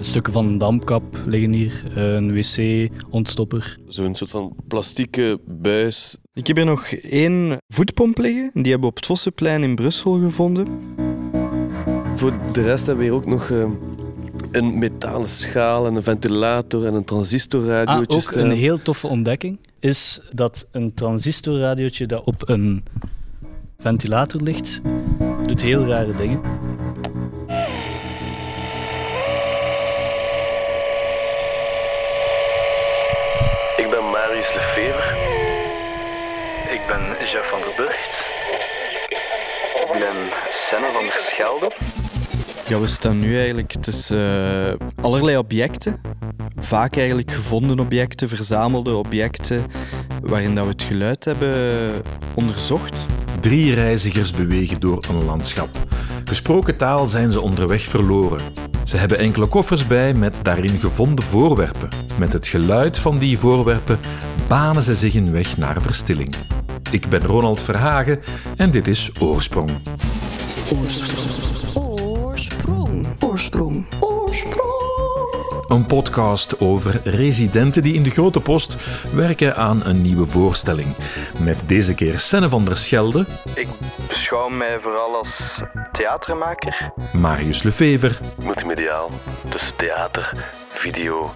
Stukken van een dampkap liggen hier, een wc-ontstopper. Zo'n soort van plastieke buis. Ik heb hier nog één voetpomp liggen. Die hebben we op het Vossenplein in Brussel gevonden. Voor de rest hebben we hier ook nog uh, een metalen schaal en een ventilator en een transistorradiootje. Ah, ook een heel toffe ontdekking is dat een transistorradiootje dat op een ventilator ligt, doet heel rare dingen. Ik ben Marius Lefever. Ik ben Jeff van der Burgt. Ik ben Senne van der Schelde. Ja, we staan nu eigenlijk tussen uh, allerlei objecten. Vaak eigenlijk gevonden objecten, verzamelde objecten, waarin dat we het geluid hebben onderzocht. Drie reizigers bewegen door een landschap. Gesproken taal zijn ze onderweg verloren. Ze hebben enkele koffers bij met daarin gevonden voorwerpen. Met het geluid van die voorwerpen banen ze zich een weg naar verstilling. Ik ben Ronald Verhagen en dit is Oorsprong. Oorsprong. Oorsprong. Oorsprong. Oorsprong. Een podcast over residenten die in de Grote Post werken aan een nieuwe voorstelling. Met deze keer Senne van der Schelde. Ik beschouw mij vooral als theatermaker. Marius Lefever. Multimediaal, tussen theater, video,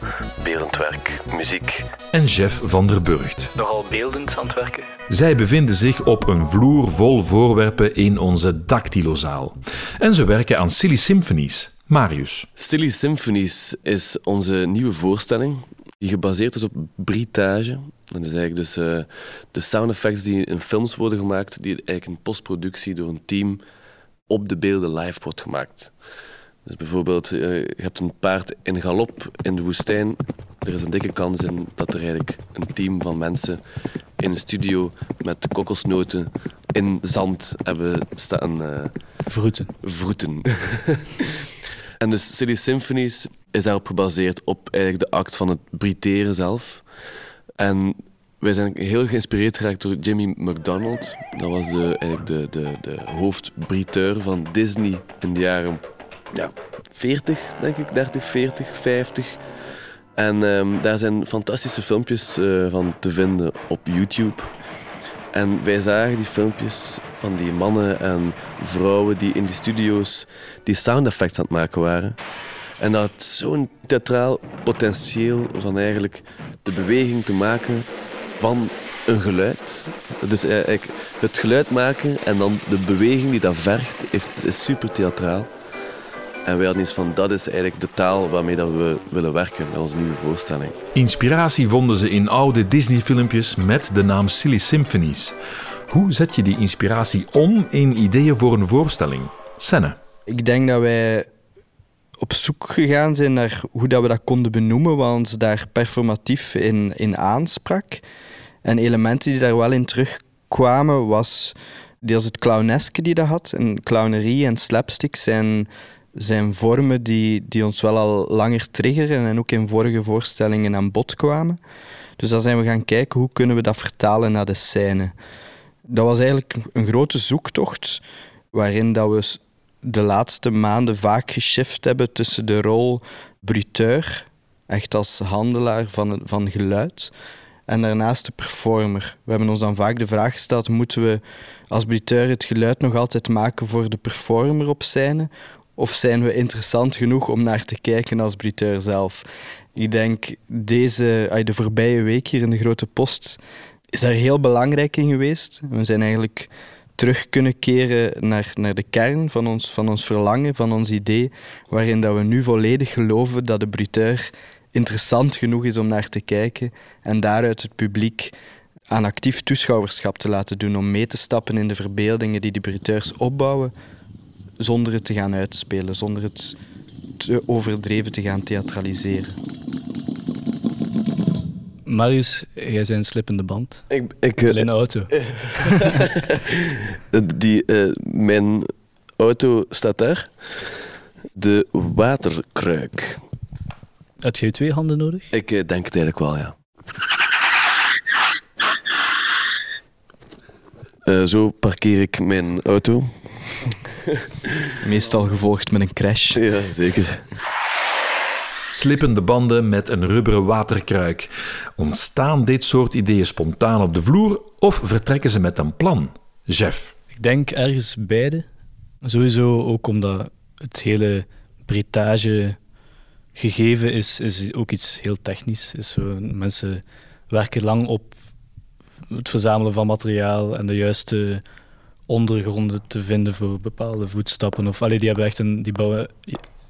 beeldend werk, muziek. En Jeff van der Burgt. Nogal beeldend aan het werken. Zij bevinden zich op een vloer vol voorwerpen in onze dactylozaal. En ze werken aan Silly Symphonies. Marius. Silly Symphonies is onze nieuwe voorstelling die gebaseerd is op britage. Dat is eigenlijk dus uh, de sound effects die in films worden gemaakt, die eigenlijk in postproductie door een team op de beelden live wordt gemaakt. Dus bijvoorbeeld, uh, je hebt een paard in galop in de woestijn. Er is een dikke kans in dat er eigenlijk een team van mensen in een studio met kokosnoten in zand hebben staan. Uh, vroeten. Vroeten. En dus Silly Symphonies is daarop gebaseerd op eigenlijk de act van het briteren zelf. En wij zijn heel geïnspireerd geraakt door Jimmy McDonald. Dat was de, eigenlijk de, de, de hoofdbriteur van Disney in de jaren ja, 40, denk ik, 30, 40, 50. En um, daar zijn fantastische filmpjes uh, van te vinden op YouTube. En wij zagen die filmpjes van die mannen en vrouwen die in die studio's die sound effects aan het maken waren. En dat had zo'n theatraal potentieel van eigenlijk de beweging te maken van een geluid. Dus eigenlijk het geluid maken en dan de beweging die dat vergt, is super theatraal. En wij hadden iets van, dat is eigenlijk de taal waarmee dat we willen werken met onze nieuwe voorstelling. Inspiratie vonden ze in oude Disney-filmpjes met de naam Silly Symphonies. Hoe zet je die inspiratie om in ideeën voor een voorstelling? Senne. Ik denk dat wij op zoek gegaan zijn naar hoe dat we dat konden benoemen, wat ons daar performatief in, in aansprak. En elementen die daar wel in terugkwamen was deels het clowneske die dat had. En clownerie en slapstick zijn zijn vormen die, die ons wel al langer triggeren en ook in vorige voorstellingen aan bod kwamen. Dus dan zijn we gaan kijken hoe kunnen we dat vertalen naar de scène. Dat was eigenlijk een grote zoektocht waarin dat we de laatste maanden vaak geshift hebben tussen de rol bruteur, echt als handelaar van, van geluid, en daarnaast de performer. We hebben ons dan vaak de vraag gesteld: moeten we als bruteur het geluid nog altijd maken voor de performer op scène? Of zijn we interessant genoeg om naar te kijken als bruteur zelf? Ik denk, deze, de voorbije week hier in de Grote Post is daar heel belangrijk in geweest. We zijn eigenlijk terug kunnen keren naar, naar de kern van ons, van ons verlangen, van ons idee, waarin dat we nu volledig geloven dat de bruteur interessant genoeg is om naar te kijken en daaruit het publiek aan actief toeschouwerschap te laten doen om mee te stappen in de verbeeldingen die de bruteurs opbouwen, zonder het te gaan uitspelen, zonder het te overdreven te gaan theatraliseren. Marius, jij bent een slippende band. Ik, ik, uh, Alleen auto. die, uh, mijn auto staat daar. De waterkruik. Had je twee handen nodig? Ik uh, denk het eigenlijk wel, ja. zo parkeer ik mijn auto. Meestal gevolgd met een crash. Ja, zeker. Slippende banden met een rubberen waterkruik. Ontstaan dit soort ideeën spontaan op de vloer of vertrekken ze met een plan? Jeff. Ik denk ergens beide. Sowieso ook omdat het hele britage gegeven is, is ook iets heel technisch. Is mensen werken lang op het verzamelen van materiaal en de juiste ondergronden te vinden voor bepaalde voetstappen. Of, allee, die, hebben echt een, die bouwen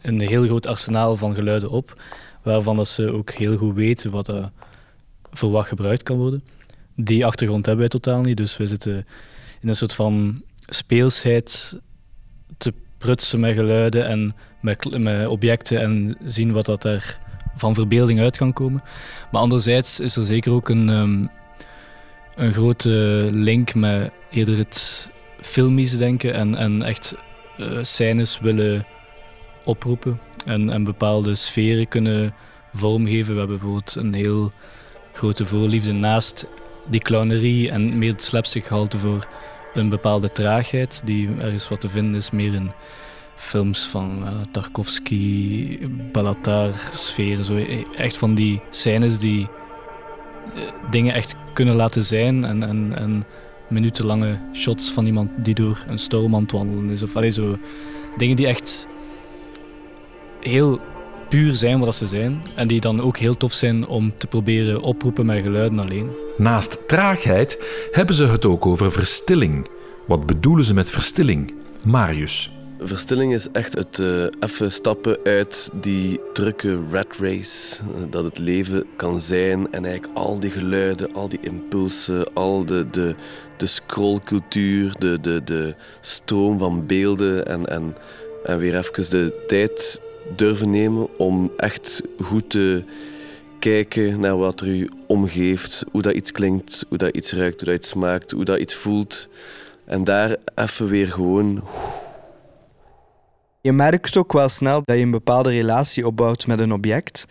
een heel groot arsenaal van geluiden op, waarvan dat ze ook heel goed weten wat dat voor wat gebruikt kan worden. Die achtergrond hebben wij totaal niet, dus we zitten in een soort van speelsheid te prutsen met geluiden en met, met objecten en zien wat dat er van verbeelding uit kan komen. Maar anderzijds is er zeker ook een, ehm, een grote link met eerder het filmisch denken en, en echt uh, scènes willen oproepen en, en bepaalde sferen kunnen vormgeven. We hebben bijvoorbeeld een heel grote voorliefde naast die clownerie en meer het slapstick gehalte voor een bepaalde traagheid die ergens wat te vinden is meer in films van uh, Tarkovsky, Balatar, sferen. Zo. Echt van die scènes die uh, dingen echt kunnen laten zijn en, en, en minutenlange shots van iemand die door een storm aan het wandelen is. Of allee, zo dingen die echt heel puur zijn wat ze zijn. En die dan ook heel tof zijn om te proberen oproepen met geluiden alleen. Naast traagheid hebben ze het ook over verstilling. Wat bedoelen ze met verstilling? Marius. Verstilling is echt het uh, even stappen uit die drukke rat race. Uh, dat het leven kan zijn en eigenlijk al die geluiden, al die impulsen, al de, de, de scrollcultuur, de, de, de stroom van beelden en, en, en weer even de tijd durven nemen om echt goed te kijken naar wat er u omgeeft, hoe dat iets klinkt, hoe dat iets ruikt, hoe dat iets smaakt, hoe dat iets voelt. En daar even weer gewoon je merkt ook wel snel dat je een bepaalde relatie opbouwt met een object.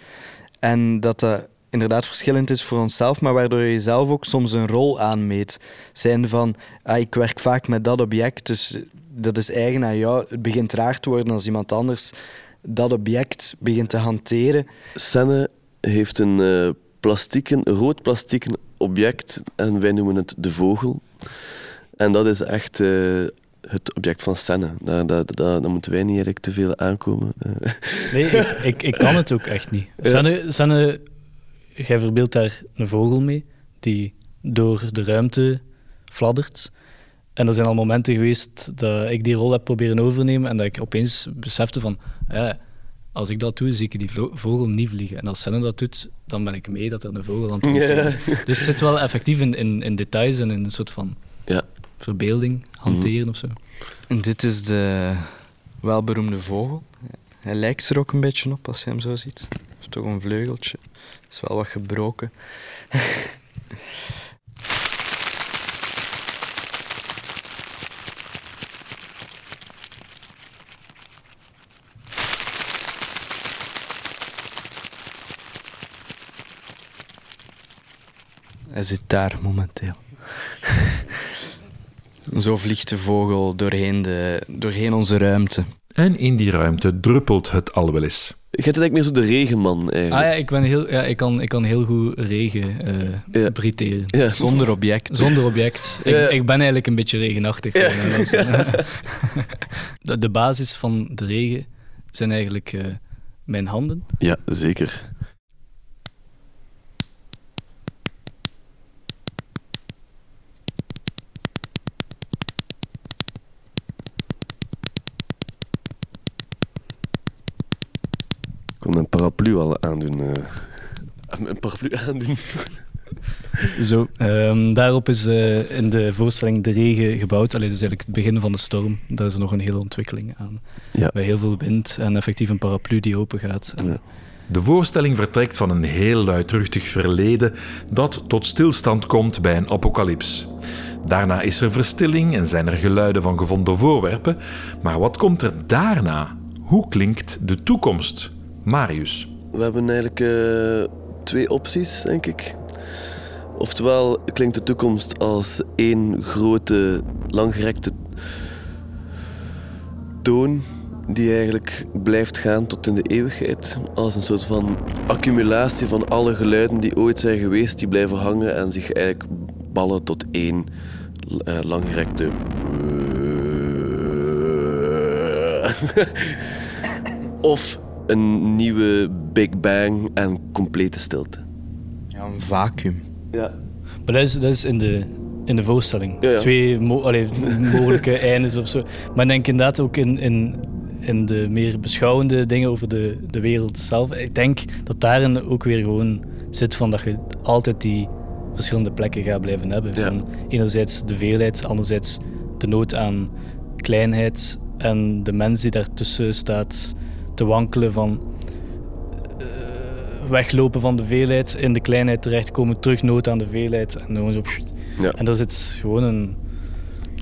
En dat dat inderdaad verschillend is voor onszelf, maar waardoor je zelf ook soms een rol aanmeet. Zijn van, ah, ik werk vaak met dat object, dus dat is eigen aan jou. Het begint raar te worden als iemand anders dat object begint te hanteren. Senne heeft een, uh, plastieken, rood plastieken object en wij noemen het de vogel. En dat is echt... Uh, het object van scène. Daar, daar, daar, daar, moeten wij niet eigenlijk te veel aankomen. Nee, ik, ik, ik kan het ook echt niet. Scène, scène, jij verbeeldt daar een vogel mee die door de ruimte fladdert. En er zijn al momenten geweest dat ik die rol heb proberen overnemen en dat ik opeens besefte van, ja, als ik dat doe, zie ik die vogel niet vliegen. En als Senne dat doet, dan ben ik mee dat er een vogel aan het vliegen is. Dus het zit wel effectief in, in, in details en in een soort van ja verbeelding hanteren mm. of zo. En dit is de welberoemde vogel. Hij lijkt er ook een beetje op als je hem zo ziet. Is toch een vleugeltje. Is wel wat gebroken. Hij zit daar momenteel. Zo vliegt de vogel doorheen, de, doorheen onze ruimte. En in die ruimte druppelt het al wel eens. Je bent eigenlijk meer zo de regenman. Eigenlijk. Ah ja, ik, ben heel, ja, ik, kan, ik kan heel goed regen uh, ja. briteren. Ja. Zonder object. Zonder object. Ik, ik, ben eigenlijk een beetje regenachtig. de, de, basis van de regen zijn eigenlijk uh, mijn handen. Ja, zeker. Kon mijn paraplu al aandoen. Uh, mijn paraplu aandoen. Zo, um, daarop is uh, in de voorstelling de regen gebouwd. Alleen dat is eigenlijk het begin van de storm. Daar is er nog een hele ontwikkeling aan. Ja. Bij heel veel wind en effectief een paraplu die open gaat. Ja. De voorstelling vertrekt van een heel luidruchtig verleden dat tot stilstand komt bij een apocalyps. Daarna is er verstilling en zijn er geluiden van gevonden voorwerpen. Maar wat komt er daarna? Hoe klinkt de toekomst? Marius. We hebben eigenlijk uh, twee opties, denk ik. Oftewel klinkt de toekomst als één grote, langgerekte toon die eigenlijk blijft gaan tot in de eeuwigheid. Als een soort van accumulatie van alle geluiden die ooit zijn geweest, die blijven hangen en zich eigenlijk ballen tot één uh, langgerekte. of een nieuwe Big Bang en complete stilte. Ja, een vacuüm. Ja. Maar dat is, dat is in, de, in de voorstelling. Ja, ja. Twee mo allee, mogelijke eindes of zo. Maar ik denk inderdaad ook in, in, in de meer beschouwende dingen over de, de wereld zelf. Ik denk dat daarin ook weer gewoon zit van dat je altijd die verschillende plekken gaat blijven hebben. Ja. Van enerzijds de veelheid, anderzijds de nood aan kleinheid en de mens die daartussen staat te wankelen van eh, weglopen van de veelheid, in de kleinheid terechtkomen, terug nood aan de veelheid en gewoon zo. Ja. En daar zit gewoon een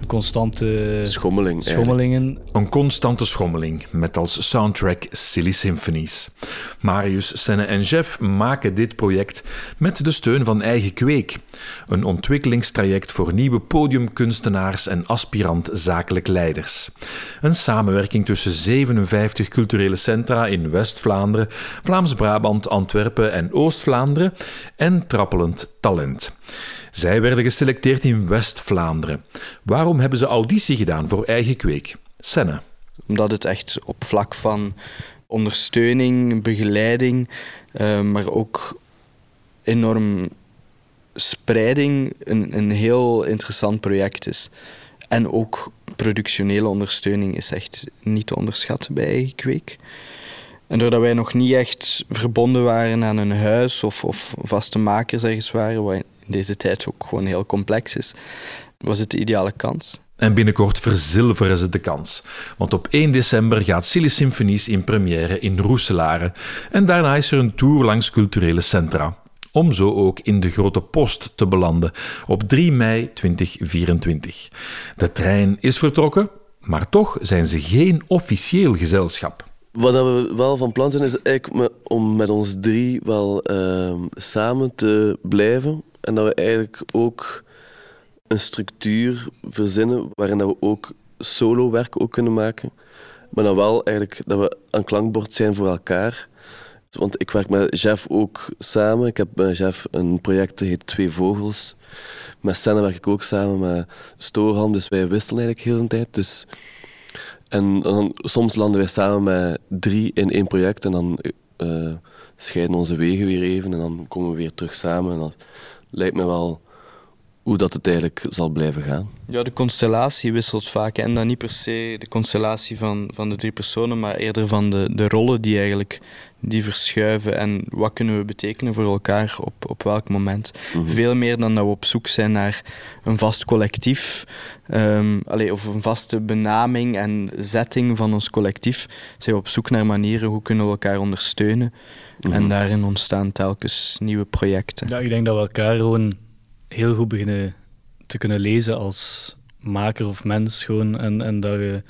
constante Schommeling. eigenlijk. schommeling in. Een constante schommeling met als soundtrack Silly Symphonies. Marius, Senne en Jeff maken dit project met de steun van Eigen Kweek, een ontwikkelingstraject voor nieuwe podiumkunstenaars en aspirant zakelijk leiders. Een samenwerking tussen 57 culturele centra in West-Vlaanderen, Vlaams-Brabant, Antwerpen en Oost-Vlaanderen en trappelend talent. Zij werden geselecteerd in West-Vlaanderen. Waarom hebben ze auditie gedaan voor Eigen Kweek? Senne. Omdat het echt op vlak van ondersteuning, begeleiding, eh, maar ook enorm spreiding een, een heel interessant project is. En ook productionele ondersteuning is echt niet te onderschatten bij Eigen Kweek. En doordat wij nog niet echt verbonden waren aan een huis of, of vaste makers ergens waren, wat in deze tijd ook gewoon heel complex is, was het de ideale kans. En binnenkort verzilveren ze de kans. Want op 1 december gaat Silly Symphonies in première in Roeselare. En daarna is er een tour langs culturele centra. Om zo ook in de Grote Post te belanden op 3 mei 2024. De trein is vertrokken, maar toch zijn ze geen officieel gezelschap. Wat we wel van plan zijn, is eigenlijk om met ons drie wel ehm, samen te blijven. En dat we eigenlijk ook een structuur verzinnen waarin we ook solo-werk ook kunnen maken. Maar dan wel eigenlijk dat we een klankbord zijn voor elkaar. Want ik werk met Jeff ook samen. Ik heb met Jeff een project dat heet Twee Vogels. Met Senna werk ik ook samen met Stoorham, dus wij wisselen eigenlijk heel de tijd. Dus en dan, soms landen wij samen met drie in één project en dan eh, scheiden onze wegen weer even en dan komen we weer terug samen. En dat lijkt me wel hoe dat het eigenlijk zal blijven gaan. Ja, de constellatie wisselt vaak. En dan niet per se de constellatie van, van de drie personen, maar eerder van de, de rollen die eigenlijk die verschuiven. En wat kunnen we betekenen voor elkaar op, op welk moment. Veel meer dan dat we op zoek zijn naar een vast collectief. ehm, allee, of een vaste benaming en zetting van ons collectief. Zijn we op zoek naar manieren hoe kunnen we elkaar ondersteunen. En daarin ontstaan telkens nieuwe projecten. Ja, ik denk dat we elkaar gewoon heel goed beginnen te kunnen lezen als maker of mens. Gewoon, en, en dat je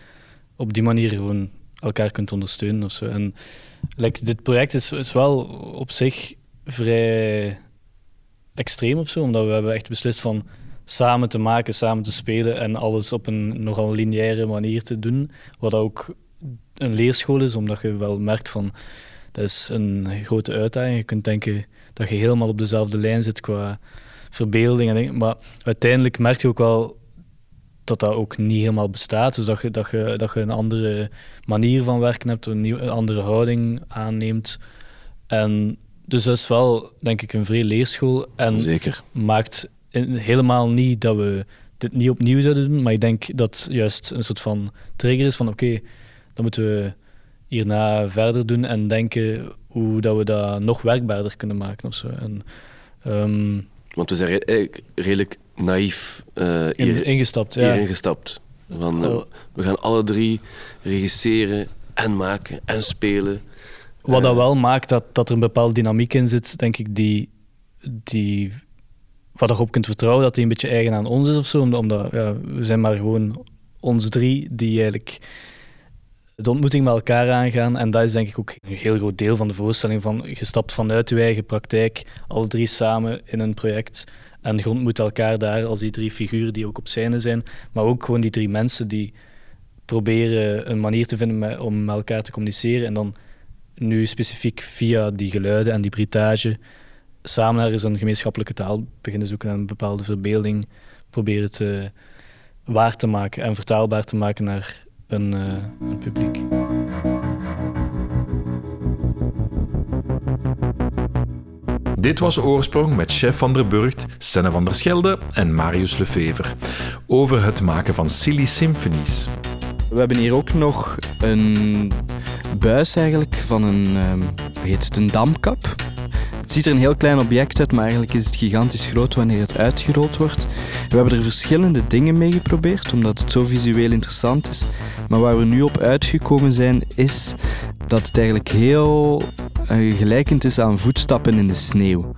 op die manier gewoon elkaar kunt ondersteunen. Of zo. En like, dit project is, is wel op zich vrij extreem of zo, omdat we hebben echt beslist van samen te maken, samen te spelen en alles op een nogal lineaire manier te doen. Wat ook een leerschool is, omdat je wel merkt van dat is een grote uitdaging. Je kunt denken dat je helemaal op dezelfde lijn zit qua verbeelding. En dingen, maar uiteindelijk merk je ook wel dat dat ook niet helemaal bestaat. Dus dat je, dat je, dat je een andere manier van werken hebt, een, nieuw, een andere houding aanneemt. En dus dat is wel, denk ik, een vrij leerschool. En Zeker. maakt in- helemaal niet dat we dit niet opnieuw zouden doen, maar ik denk dat juist een soort van trigger is van oké, dan moeten we hierna verder doen en denken hoe dat we dat nog werkbaarder kunnen maken of zo. En, ehm, Want we zijn eigenlijk redelijk naïef eh, in- hier, ingestapt, ja. hierin gestapt. Van, eh, we gaan alle drie regisseren en maken en spelen. Wat dat Eh, wel maakt dat, dat er een bepaalde dynamiek in zit, denk ik, die, die wat je op kunt vertrouwen, dat die een beetje eigen aan ons is of zo. Omdat, omdat ja, we zijn maar gewoon ons drie die eigenlijk de ontmoeting met elkaar aangaan. En dat is denk ik ook een heel groot deel van de voorstelling. Van, je stapt vanuit je eigen praktijk, alle drie samen in een project. En je ontmoet elkaar daar als die drie figuren die ook op scène zijn. Maar ook gewoon die drie mensen die proberen een manier te vinden om met elkaar te communiceren. En dan nu specifiek via die geluiden en die britage samen ergens een gemeenschappelijke taal beginnen zoeken en een bepaalde verbeelding proberen te waar te maken en vertaalbaar te maken naar een, eh, een publiek. Dit was Oorsprong met Chef van der Burgt, Senne van der Schelde en Marius Lefever. Over het maken van silly symphonies. We hebben hier ook nog een buis eigenlijk van een, ehm, hoe heet het, een damkap. Het ziet er een heel klein object uit, maar eigenlijk is het gigantisch groot wanneer het uitgerold wordt. We hebben er verschillende dingen mee geprobeerd, omdat het zo visueel interessant is. Maar waar we nu op uitgekomen zijn, is dat het eigenlijk heel eh, gelijkend is aan voetstappen in de sneeuw.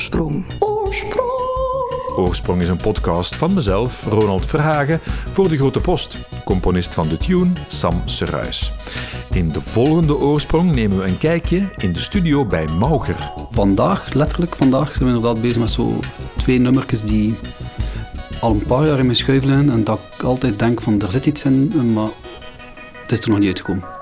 Oorsprong. Oorsprong. Oorsprong is een podcast van mezelf, Ronald Verhagen, voor De Grote Post, componist van de tune Sam Seruis. In de volgende Oorsprong nemen we een kijkje in de studio bij Mauger. Vandaag, letterlijk vandaag, zijn we inderdaad bezig met zo twee nummertjes die al een paar jaar in mijn schuifelen en dat ik altijd denk van er zit iets in, maar het is er nog niet uitgekomen.